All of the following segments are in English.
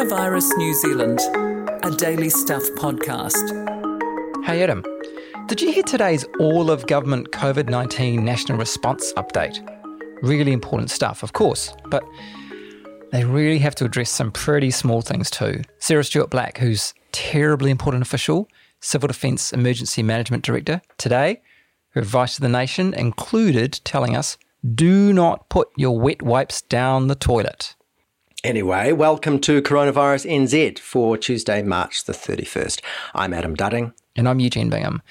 Coronavirus New Zealand, a daily stuff podcast. Hey Adam, did you hear today's all of government COVID 19 national response update? Really important stuff, of course, but they really have to address some pretty small things too. Sarah Stewart Black, who's terribly important official, Civil Defence Emergency Management Director, today, her advice to the nation included telling us do not put your wet wipes down the toilet. Anyway, welcome to Coronavirus NZ for Tuesday, March the 31st. I'm Adam Dudding. And I'm Eugene Bingham.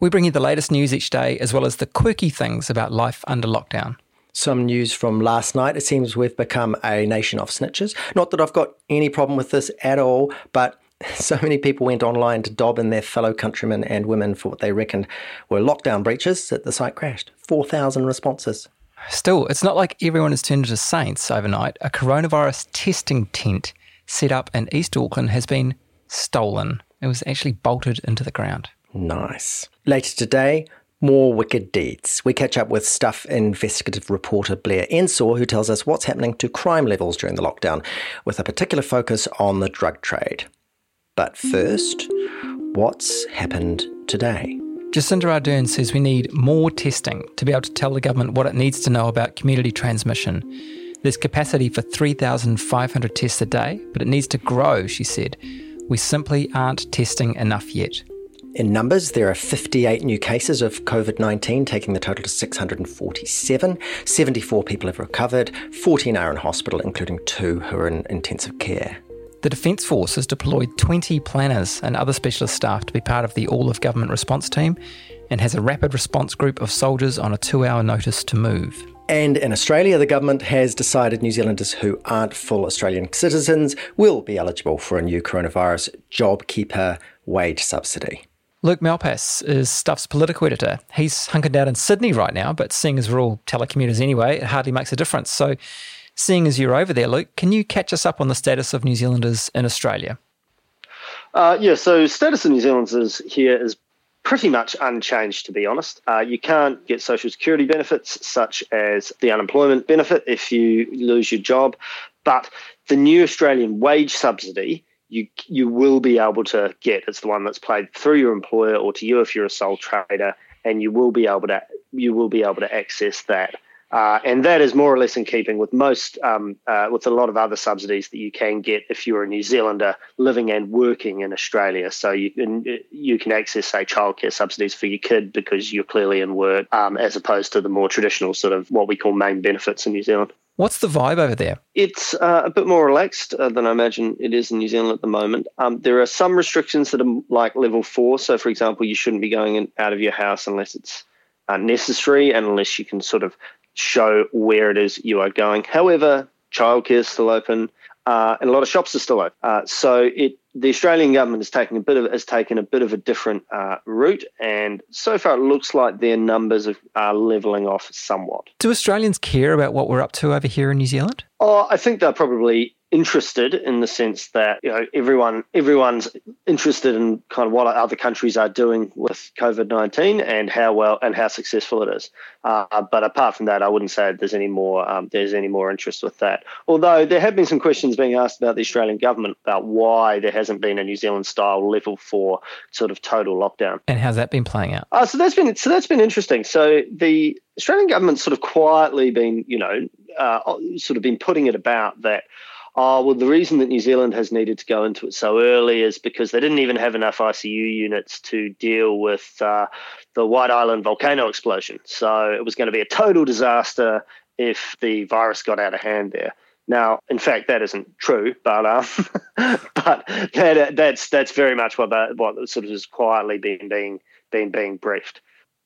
We bring you the latest news each day, as well as the quirky things about life under lockdown. Some news from last night. It seems we've become a nation of snitches. Not that I've got any problem with this at all, but so many people went online to dob in their fellow countrymen and women for what they reckoned were lockdown breaches that the site crashed. 4,000 responses. Still, it's not like everyone has turned into saints overnight. A coronavirus testing tent set up in East Auckland has been stolen. It was actually bolted into the ground. Nice. Later today, more wicked deeds. We catch up with Stuff investigative reporter Blair Ensor, who tells us what's happening to crime levels during the lockdown, with a particular focus on the drug trade. But first, what's happened today? Jacinda Ardern says we need more testing to be able to tell the government what it needs to know about community transmission. There's capacity for 3,500 tests a day, but it needs to grow, she said. We simply aren't testing enough yet. In numbers, there are 58 new cases of COVID 19, taking the total to 647. 74 people have recovered, 14 are in hospital, including two who are in intensive care. The Defence Force has deployed 20 planners and other specialist staff to be part of the all of government response team and has a rapid response group of soldiers on a two hour notice to move. And in Australia, the government has decided New Zealanders who aren't full Australian citizens will be eligible for a new coronavirus JobKeeper wage subsidy. Luke Malpass is Stuff's political editor. He's hunkered down in Sydney right now, but seeing as we're all telecommuters anyway, it hardly makes a difference. So Seeing as you're over there, Luke, can you catch us up on the status of New Zealanders in Australia? Uh, yeah, so status of New Zealanders here is pretty much unchanged, to be honest. Uh, you can't get social security benefits such as the unemployment benefit if you lose your job, but the new Australian wage subsidy you you will be able to get. It's the one that's paid through your employer or to you if you're a sole trader, and you will be able to you will be able to access that. Uh, and that is more or less in keeping with most, um, uh, with a lot of other subsidies that you can get if you're a New Zealander living and working in Australia. So you can you can access, say, childcare subsidies for your kid because you're clearly in work, um, as opposed to the more traditional sort of what we call main benefits in New Zealand. What's the vibe over there? It's uh, a bit more relaxed uh, than I imagine it is in New Zealand at the moment. Um, there are some restrictions that are like level four. So, for example, you shouldn't be going in, out of your house unless it's uh, necessary and unless you can sort of show where it is you are going. However, childcare is still open, uh, and a lot of shops are still open. Uh, so it the Australian government is taking a bit of has taken a bit of a different uh, route, and so far it looks like their numbers are leveling off somewhat. Do Australians care about what we're up to over here in New Zealand? Oh, I think they're probably interested in the sense that you know everyone everyone's interested in kind of what other countries are doing with COVID nineteen and how well and how successful it is. Uh, but apart from that, I wouldn't say there's any more um, there's any more interest with that. Although there have been some questions being asked about the Australian government about why there hasn't been a New Zealand style level four sort of total lockdown. And how's that been playing out? Uh, so that's been so that's been interesting. So the Australian government's sort of quietly been you know uh, sort of been putting it about that Oh, well, the reason that New Zealand has needed to go into it so early is because they didn't even have enough ICU units to deal with uh, the White Island volcano explosion. So it was going to be a total disaster if the virus got out of hand there. Now, in fact, that isn't true, but um, but that, that's that's very much what what sort of has quietly been being being being briefed.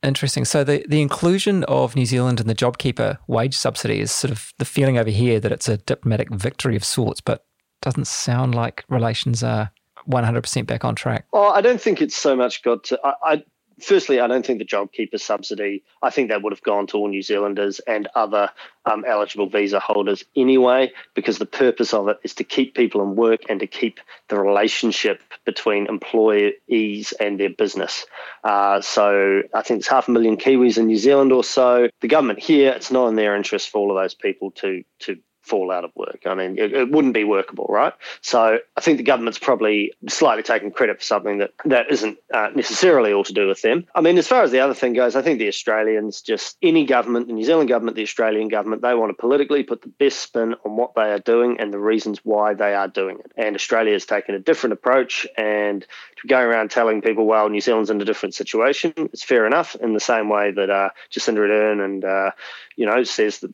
Interesting. So the, the inclusion of New Zealand in the JobKeeper wage subsidy is sort of the feeling over here that it's a diplomatic victory of sorts, but doesn't sound like relations are 100% back on track. Well, I don't think it's so much got to. I, I firstly, I don't think the JobKeeper subsidy, I think that would have gone to all New Zealanders and other um, eligible visa holders anyway, because the purpose of it is to keep people in work and to keep the relationship between employees and their business. Uh, so I think it's half a million Kiwis in New Zealand or so. The government here, it's not in their interest for all of those people to to fall out of work. I mean, it, it, wouldn't be workable, right? So I think the government's probably slightly taking credit for something that, that isn't uh, necessarily all to do with them. I mean, as far as the other thing goes, I think the Australians, just any government, the New Zealand government, the Australian government, they want to politically put the best spin on what they are doing and the reasons why they are doing it. And Australia has taken a different approach and going around telling people, well, New Zealand's in a different situation, it's fair enough in the same way that uh, Jacinda Ardern and, uh, you know, says that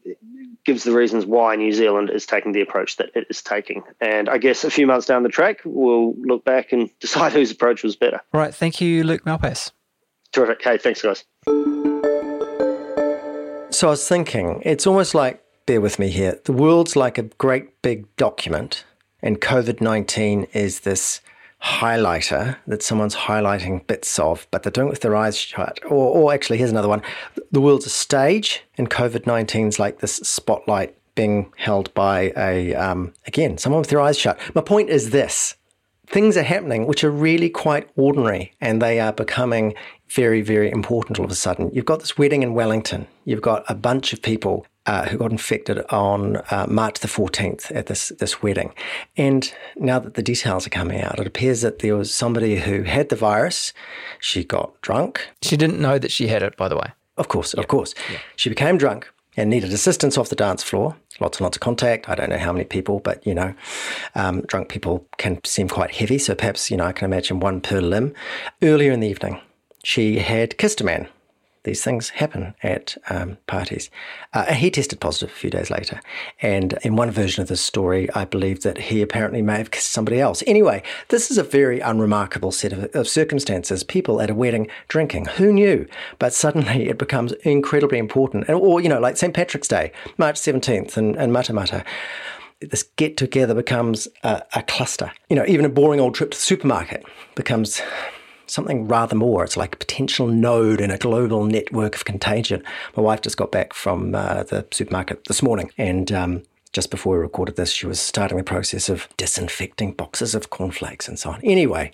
gives the reasons why New Zealand is taking the approach that it is taking. And I guess a few months down the track, we'll look back and decide whose approach was better. Right. Thank you, Luke Malpass. Terrific. Hey, thanks, guys. So I was thinking, it's almost like, bear with me here, the world's like a great big document, and COVID 19 is this highlighter that someone's highlighting bits of, but they're doing it with their eyes shut. Or, or actually, here's another one the world's a stage, and COVID 19 is like this spotlight being held by a, um, again, someone with their eyes shut. My point is this things are happening which are really quite ordinary, and they are becoming very, very important all of a sudden. You've got this wedding in Wellington. You've got a bunch of people uh, who got infected on uh, March the 14th at this, this wedding. And now that the details are coming out, it appears that there was somebody who had the virus. She got drunk. She didn't know that she had it, by the way. Of course, yeah. of course. Yeah. She became drunk and needed assistance off the dance floor. Lots and lots of contact. I don't know how many people, but you know, um, drunk people can seem quite heavy. So perhaps, you know, I can imagine one per limb. Earlier in the evening, she had kissed a man these things happen at um, parties. Uh, he tested positive a few days later. And in one version of this story, I believe that he apparently may have kissed somebody else. Anyway, this is a very unremarkable set of, of circumstances. People at a wedding drinking. Who knew? But suddenly it becomes incredibly important. Or, you know, like St. Patrick's Day, March 17th, and, and Matamata this get together becomes a, a, cluster. You know, even a boring old trip to the supermarket becomes something rather more. It's like a potential node in a global network of contagion. My wife just got back from uh, the supermarket this morning and um, just before we recorded this, she was starting the process of disinfecting boxes of cornflakes and so on. Anyway,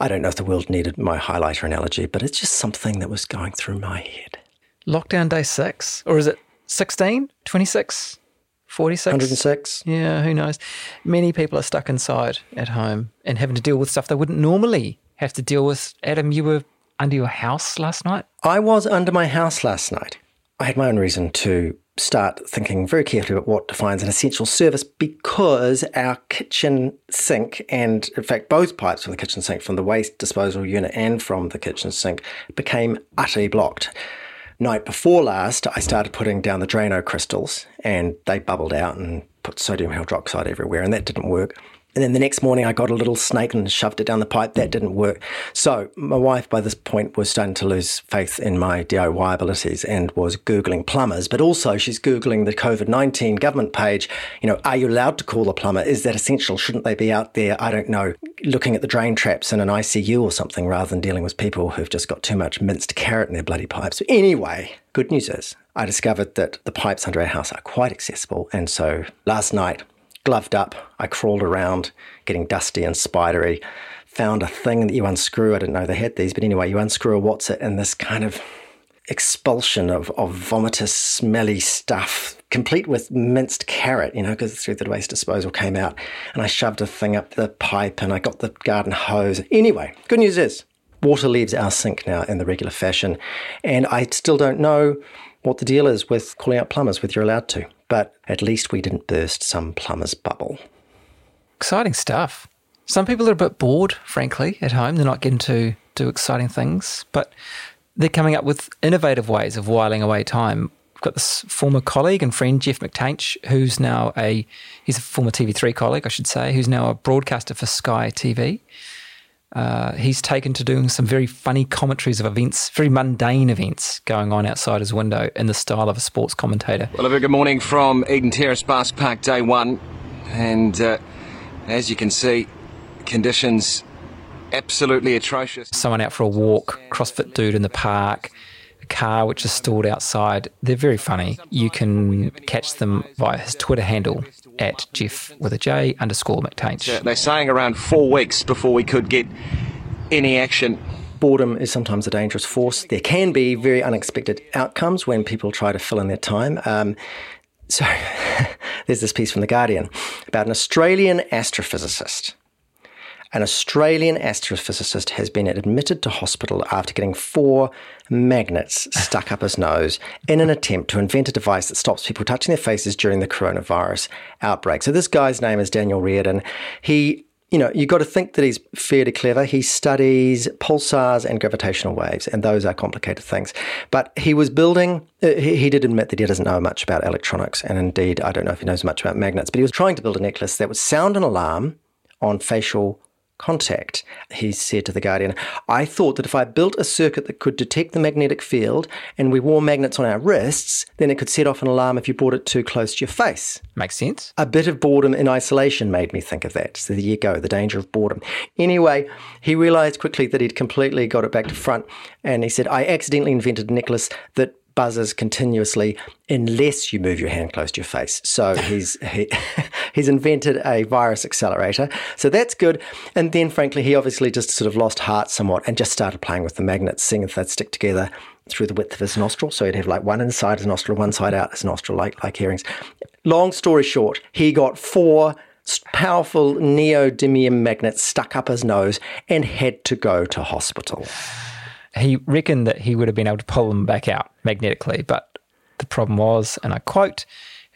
I don't know if the world needed my highlighter analogy, but it's just something that was going through my head. Lockdown day six, or is it 16, 26? 46? 106. Yeah, who knows? Many people are stuck inside at home and having to deal with stuff they wouldn't normally have to deal with. Adam, you were under your house last night? I was under my house last night. I had my own reason to start thinking very carefully about what defines an essential service because our kitchen sink and in fact both pipes from the kitchen sink from the waste disposal unit and from the kitchen sink became utterly blocked night before last i started putting down the drano crystals and they bubbled out and put sodium hydroxide everywhere and that didn't work and then the next morning, I got a little snake and shoved it down the pipe. That didn't work. So my wife, by this point, was starting to lose faith in my DIY abilities and was Googling plumbers. But also, she's Googling the COVID 19 government page. You know, are you allowed to call a plumber? Is that essential? Shouldn't they be out there, I don't know, looking at the drain traps in an ICU or something rather than dealing with people who've just got too much minced carrot in their bloody pipes? Anyway, good news is I discovered that the pipes under our house are quite accessible. And so last night, gloved up. I crawled around, getting dusty and spidery. Found a thing that you unscrew. I didn't know they had these, but anyway, you unscrew a what's it, and this kind of expulsion of, of vomitous, smelly stuff, complete with minced carrot, you know, because through the waste disposal came out. And I shoved a thing up the pipe and I got the garden hose. Anyway, good news is water leaves our sink now in the regular fashion. And I still don't know what the deal is with calling out plumbers, whether you're allowed to but at least we didn't burst some plumber's bubble. Exciting stuff. Some people are a bit bored, frankly, at home. They're not getting to do exciting things, but they're coming up with innovative ways of whiling away time. We've got this former colleague and friend, Jeff McTainsh, who's now a, he's a former TV3 colleague, I should say, who's now a broadcaster for Sky TV. Uh, he's taken to doing some very funny commentaries of events, very mundane events going on outside his window in the style of a sports commentator. Well, a very good morning from Eden Terrace Basque Park, day one. And uh, as you can see, conditions absolutely atrocious. Someone out for a walk, CrossFit dude in the park, a car which is stored outside. They're very funny. You can catch them via his Twitter handle at Jeff with a J underscore McTainsh. They're saying around four weeks before we could get any action. Boredom is sometimes a dangerous force. There can be very unexpected outcomes when people try to fill in their time. Um, so there's this piece from The Guardian about an Australian astrophysicist. An Australian astrophysicist has been admitted to hospital after getting four magnets stuck up his nose in an attempt to invent a device that stops people touching their faces during the coronavirus outbreak. So, this guy's name is Daniel Reardon. He you know, you've got to think that he's fairly clever. He studies pulsars and gravitational waves, and those are complicated things. But he was building, uh, he, he, did admit that he doesn't know much about electronics, and indeed, I don't know if he knows much about magnets, but he was trying to build a necklace that would sound an alarm on facial contact. He said to The Guardian, I thought that if I built a circuit that could detect the magnetic field and we wore magnets on our wrists, then it could set off an alarm if you brought it too close to your face. Makes sense. A bit of boredom in isolation made me think of that. So there you go, the danger of boredom. Anyway, he realized quickly that he'd completely got it back to front and he said, I accidentally invented a necklace that buzzes continuously unless you move your hand close to your face. So he's he, he's invented a virus accelerator. So that's good. And then frankly, he obviously just sort of lost heart somewhat and just started playing with the magnets, seeing if they'd stick together through the width of his nostril. So he'd have like one inside his nostril, one side out his nostril, like like earrings. Long story short, he got four powerful neodymium magnets stuck up his nose and had to go to hospital he reckoned that he would have been able to pull them back out magnetically, but the problem was, and I quote,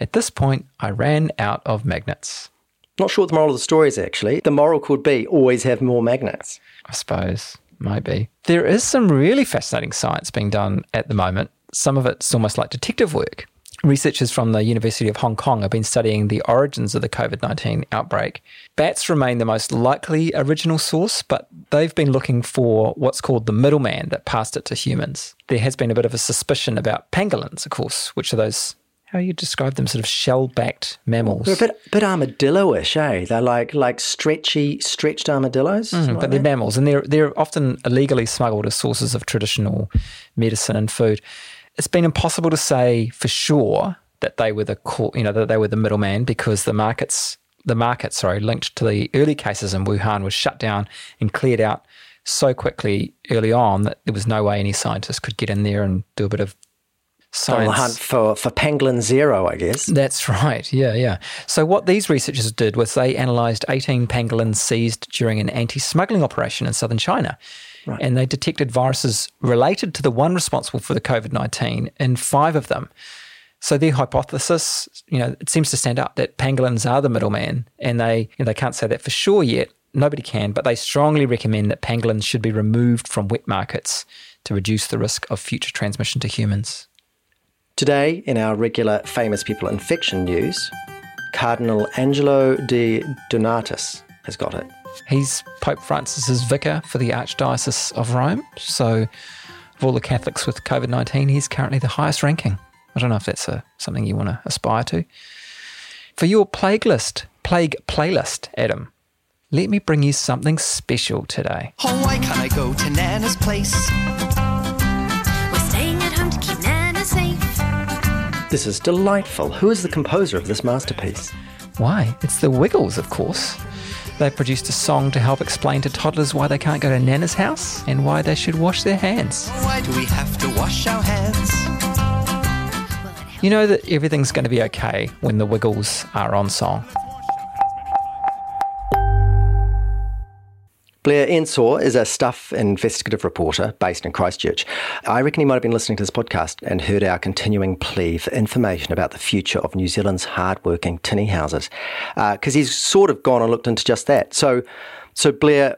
at this point, I ran out of magnets. Not sure what the moral of the story is actually. The moral could be always have more magnets. I suppose, maybe. There is some really fascinating science being done at the moment. Some of it's almost like detective work. Researchers from the University of Hong Kong have been studying the origins of the COVID 19 outbreak. Bats remain the most likely original source, but they've been looking for what's called the middleman that passed it to humans. There has been a bit of a suspicion about pangolins, of course, which are those how you describe them, sort of shell-backed mammals. They're a bit, bit armadillo-ish, eh? They're like like stretchy, stretched armadillos. Mm, but they're mammals, and they're they're often illegally smuggled as sources of traditional medicine and food it's been impossible to say for sure that they were the you know that they were the middleman because the markets the market sorry linked to the early cases in Wuhan was shut down and cleared out so quickly early on that there was no way any scientist could get in there and do a bit of science. hunt for, for pangolin zero, I guess. That's right. Yeah, yeah. So what these researchers did was they analysed 18 pangolins seized during an anti-smuggling operation in southern China. Right. And they detected viruses related to the one responsible for the COVID 19 in five of them. So their hypothesis, you know, it seems to stand up that pangolins are the middleman, and they you know, they can't say that for sure yet. Nobody can, but they strongly recommend that pangolins should be removed from wet markets to reduce the risk of future transmission to humans. Today, in our regular famous people in fiction news, Cardinal Angelo de Donatis has got it. He's Pope Francis's vicar for the Archdiocese of Rome. So, of all the Catholics with COVID 19, he's currently the highest ranking. I don't know if that's a, something you want to aspire to. For your plague list, plague playlist, Adam, let me bring you something special today. Oh, why can't I go to Nana's place? This is delightful. Who is the composer of this masterpiece? Why? It's the Wiggles, of course. They've produced a song to help explain to toddlers why they can't go to Nana's house and why they should wash their hands. Why do we have to wash our hands? You know that everything's going to be okay when the Wiggles are on song. Blair Ensor is a Stuff investigative reporter based in Christchurch. I reckon he might have been listening to this podcast and heard our continuing plea for information about the future of New Zealand's hardworking tinny houses, because uh, he's sort of gone and looked into just that. So, so Blair,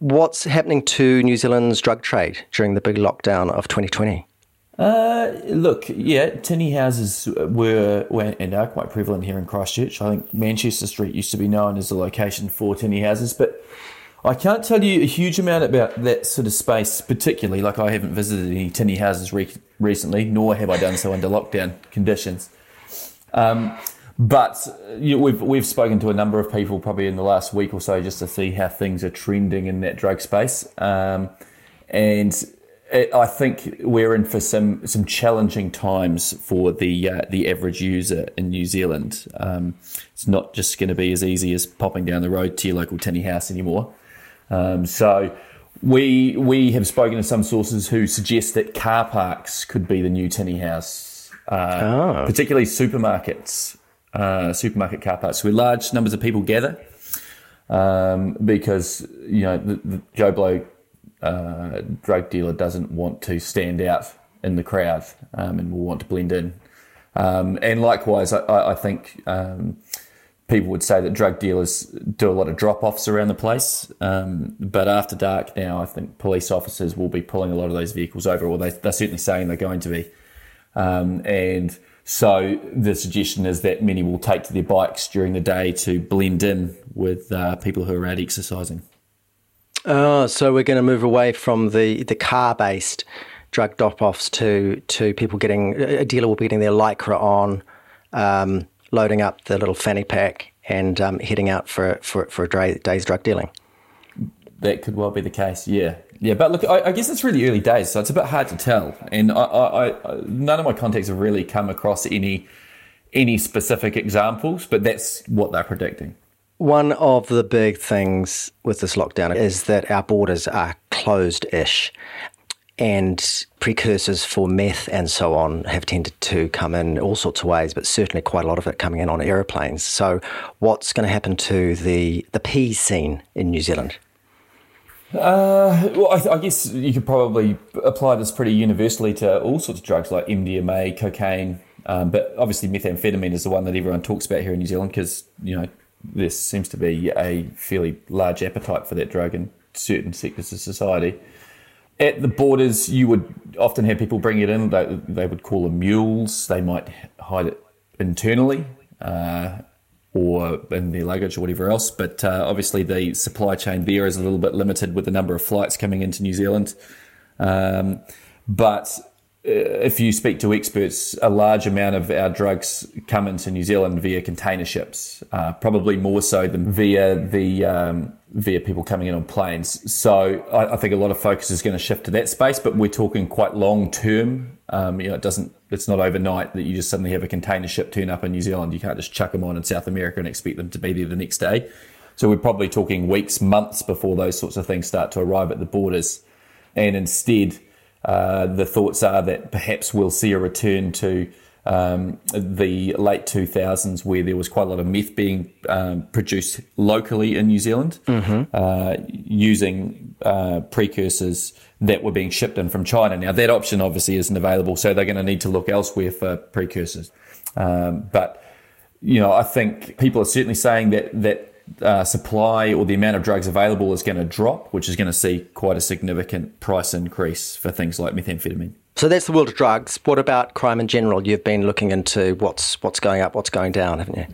what's happening to New Zealand's drug trade during the big lockdown of 2020? Uh, look, yeah, tinny houses were, were and are quite prevalent here in Christchurch. I think Manchester Street used to be known as a location for tinny houses, but I can't tell you a huge amount about that sort of space, particularly. Like I haven't visited any tinny houses re- recently, nor have I done so under lockdown conditions. Um, but you know, we've we've spoken to a number of people probably in the last week or so just to see how things are trending in that drug space, um, and it, I think we're in for some some challenging times for the uh, the average user in New Zealand. Um, it's not just going to be as easy as popping down the road to your local tinny house anymore. Um, so we we have spoken to some sources who suggest that car parks could be the new tinny house, uh, oh. particularly supermarkets. uh, supermarket car parks where large numbers of people gather um, because you know the, the Joe Blow uh, drug dealer doesn't want to stand out in the crowd um, and will want to blend in. Um, and likewise, I, I think um, people would say that drug dealers do a lot of drop offs around the place. Um, but after dark now, I think police officers will be pulling a lot of those vehicles over, or they, they're certainly saying they're going to be. Um, and so the suggestion is that many will take to their bikes during the day to blend in with uh, people who are out exercising. Oh, so we're going to move away from the, the car based drug drop offs to, to people getting, a dealer will be getting their lycra on, um, loading up the little fanny pack, and um, heading out for, for, for a day's drug dealing. That could well be the case, yeah. Yeah, but look, I, I, guess it's really early days, so it's a bit hard to tell. And I, I, I, none of my contacts have really come across any any specific examples, but that's what they're predicting. One of the big things with this lockdown is that our borders are closed ish. And precursors for meth and so on have tended to come in all sorts of ways, but certainly quite a lot of it coming in on aeroplanes. So, what's going to happen to the, the P scene in New Zealand? Uh, well, I, I, guess you could probably apply this pretty universally to all sorts of drugs like MDMA, cocaine, um, but obviously methamphetamine is the one that everyone talks about here in New Zealand because you know there seems to be a fairly large appetite for that drug in certain sectors of society. At the borders, you would often have people bring it in. They, they would call them mules. They might hide it internally uh, or in their luggage or whatever else. But uh, obviously, the supply chain there is a little bit limited with the number of flights coming into New Zealand. Um, but uh, if you speak to experts, a large amount of our drugs come into New Zealand via container ships, uh, probably more so than via the um, via people coming in on planes. So I, I, think a lot of focus is going to shift to that space, but we're talking quite long term. Um, you know, it doesn't. It's not overnight that you just suddenly have a container ship turn up in New Zealand. You can't just chuck them on in South America and expect them to be there the next day. So we're probably talking weeks, months before those sorts of things start to arrive at the borders, and instead uh, the thoughts are that perhaps we'll see a return to um, the late 2000s where there was quite a lot of meth being um, produced locally in New Zealand mm-hmm. uh, using uh, precursors that were being shipped in from China. Now, that option obviously isn't available, so they're going to need to look elsewhere for precursors. Um, but, you know, I think people are certainly saying that, that uh, supply or the amount of drugs available is going to drop, which is going to see quite a significant price increase for things like methamphetamine. So that's the world of drugs. What about crime in general? You've been looking into what's what's going up, what's going down, haven't you?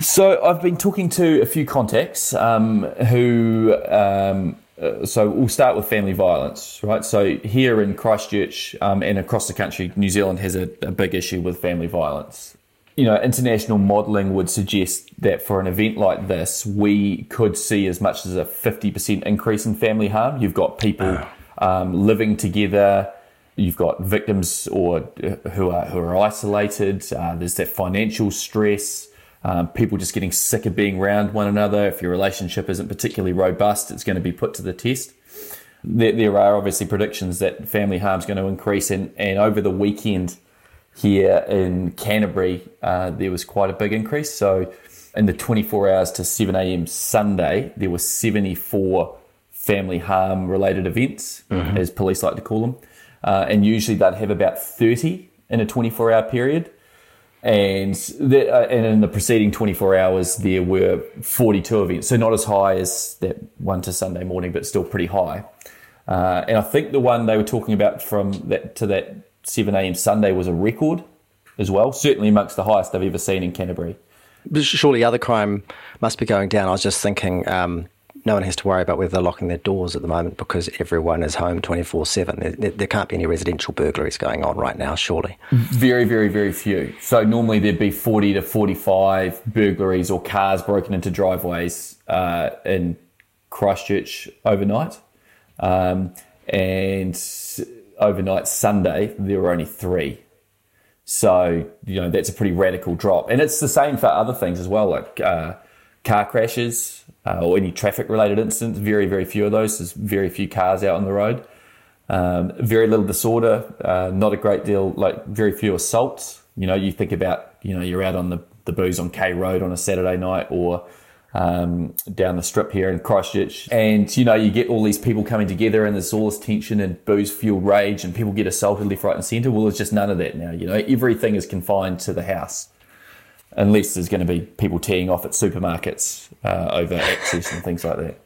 So I've been talking to a few contacts um, who. Um, uh, so we'll start with family violence, right? So here in Christchurch um, and across the country, New Zealand has a, a big issue with family violence you know, international modelling would suggest that for an event like this, we could see as much as a 50% increase in family harm. You've got people um, living together, you've got victims or uh, who are who are isolated. Uh, there's that financial stress. Um, people just getting sick of being around one another. If your relationship isn't particularly robust, it's going to be put to the test. There, there are obviously predictions that family harm is going to increase, and, and over the weekend here in Canterbury, uh, there was quite a big increase. So, in the 24 hours to 7 a.m. Sunday, there were 74 family harm related events, mm-hmm. as police like to call them. Uh, and usually they'd have about 30 in a 24 hour period. And, the, uh, and in the preceding 24 hours, there were 42 events. So, not as high as that one to Sunday morning, but still pretty high. Uh, and I think the one they were talking about from that to that 7 a.m. Sunday was a record as well, certainly amongst the highest I've ever seen in Canterbury. Surely other crime must be going down. I was just thinking um, no one has to worry about whether they're locking their doors at the moment because everyone is home 24 7. There, there can't be any residential burglaries going on right now, surely. Very, very, very few. So normally there'd be 40 to 45 burglaries or cars broken into driveways uh, in Christchurch overnight. Um, and overnight Sunday, there were only three. So, you know, that's a pretty radical drop. And it's the same for other things as well, like uh, car crashes uh, or any traffic related incidents. Very, very few of those. There's very few cars out on the road. Um, very little disorder, uh, not a great deal, like very few assaults. You know, you think about, you know, you're out on the the booze on K Road on a Saturday night or um, down the strip here in Christchurch. And, you know, you get all these people coming together and there's all this tension and booze fueled rage and people get assaulted left, right, and centre. Well, there's just none of that now. You know, everything is confined to the house unless there's going to be people teeing off at supermarkets uh, over access and things like that.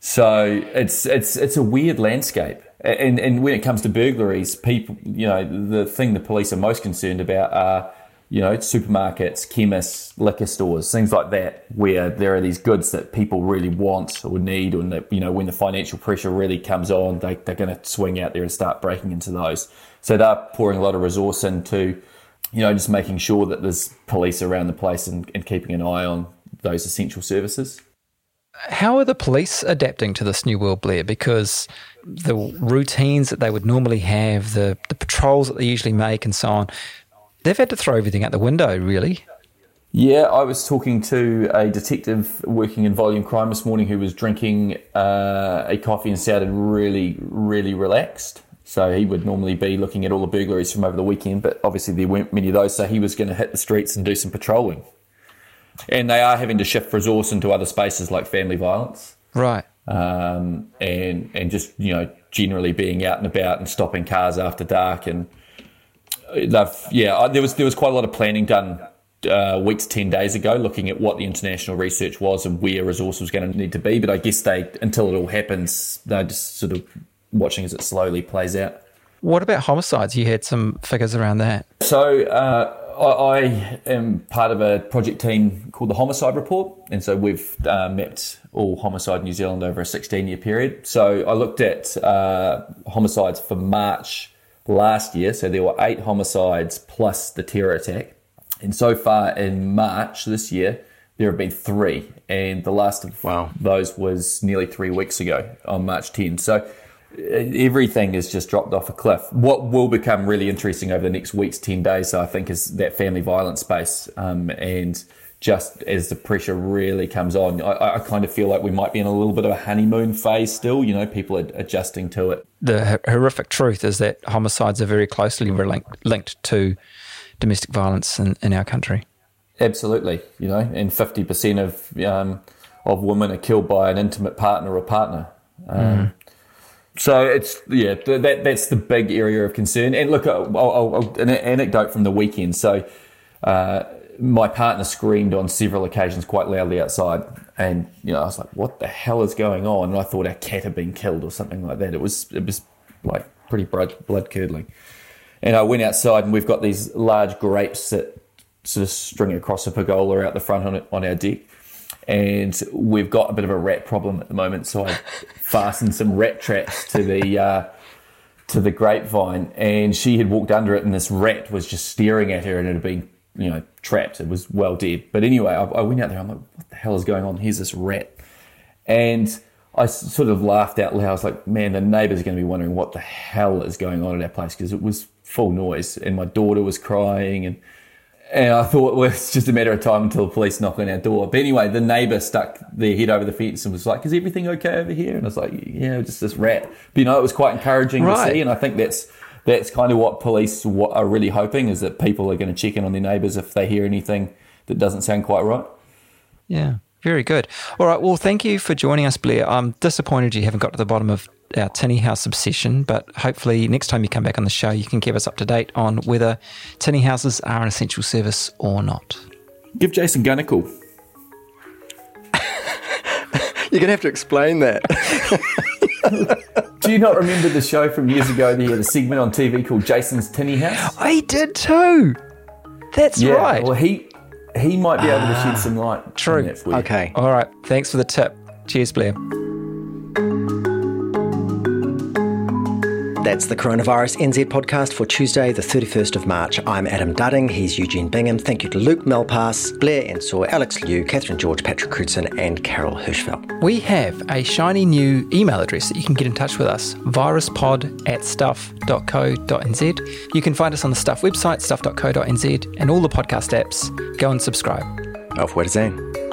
So it's it's it's a weird landscape. And and when it comes to burglaries, people, you know, the thing the police are most concerned about are, you know, supermarkets, chemists, liquor stores, things like that, where there are these goods that people really want or need, and that you know, when the financial pressure really comes on, they they're going to swing out there and start breaking into those. So they're pouring a lot of resource into, you know, just making sure that there's police around the place and, and keeping an eye on those essential services. How are the police adapting to this new world, Blair? Because the routines that they would normally have, the, the patrols that they usually make, and so on, they've had to throw everything out the window, really. Yeah, I was talking to a detective working in volume crime this morning who was drinking uh, a coffee and sounded really, really relaxed. So he would normally be looking at all the burglaries from over the weekend, but obviously there weren't many of those, so he was going to hit the streets and do some patrolling and they are having to shift resource into other spaces like family violence, Right. um, and and just you know generally being out and about and stopping cars after dark, and they've yeah I- there was there was quite a lot of planning done. Uh, weeks, 10 days ago, looking at what the international research was and where resource was going to need to be. But I guess they, until it all happens, they're just sort of watching as it slowly plays out. What about homicides? You had some figures around that. So uh, I, I am part of a project team called the Homicide Report, and so we've uh, mapped all homicide in New Zealand over a 16-year period. So I looked at uh, homicides for March last year. So there were eight homicides plus the terror attack, and so far in March this year there have been three, and the last of Wow. those was nearly three weeks ago on March 10. So everything is just dropped off a cliff. What will become really interesting over the next weeks, 10 days, I think, is that family violence space. Um, and just as the pressure really comes on, I, I kind of feel like we might be in a little bit of a honeymoon phase still. You know, people are adjusting to it. The horrific truth is that homicides are very closely linked, linked to domestic violence in, in our country. Absolutely, you know, and fifty percent of um, of women are killed by an intimate partner or partner. Um, So it's yeah, th- that that's the big area of concern. And look, I'll, I'll, I'll, an anecdote from the weekend. So uh, my partner screamed on several occasions quite loudly outside, and you know I was like, "What the hell is going on?" And I thought our cat had been killed or something like that. It was it was like pretty blood blood curdling. And I went outside, and we've got these large grapes that sort of string across a pergola out the front on, on our deck. And we've got a bit of a rat problem at the moment, so I fastened some rat traps to the uh, to the grapevine, and she had walked under it, and this rat was just staring at her, and it had been you know trapped. It was well dead. But anyway, I, I went out there. I'm like, what the hell is going on? Here's this rat, and I sort of laughed out loud. I was like, man, the neighbours are going to be wondering what the hell is going on at our place because it was full noise, and my daughter was crying, and and I thought, well, it's just a matter of time until the police knock on our door. But anyway, the neighbour stuck their head over the fence and was like, "Is everything okay over here?" And I was like, "Yeah, just this rat." But you know, it was quite encouraging Right. to see, and I think that's that's kind of what police are really hoping is that people are going to check in on their neighbours if they hear anything that doesn't sound quite right. Yeah, very good. All right. Well, thank you for joining us, Blair. I'm disappointed you haven't got to the bottom of our tinny house obsession, but hopefully next time you come back on the show, you can keep us up to date on whether tinny houses are an essential service or not. Give Jason Gunn a call. You're going to have to explain that. Do you not remember the show from years ago? The, uh, the segment on TV called Jason's Tinny House. I did too. That's right. Well, he he might be able to shed ah, some light. True. On that for you. okay. All right. Thanks for the tip. Cheers, Blair. That's the Coronavirus NZ podcast for Tuesday, the 31st of March. I'm Adam Dudding. He's Eugene Bingham. Thank you to Luke Malpass, Blair Ensor, Alex Liu, Catherine George, Patrick Crewdson, and Carol Hirschfeld. We have a shiny new email address that you can get in touch with us viruspod at stuff.co.nz. You can find us on the Stuff website, stuff.co.nz, and all the podcast apps. Go and subscribe. Auf Wiedersehen.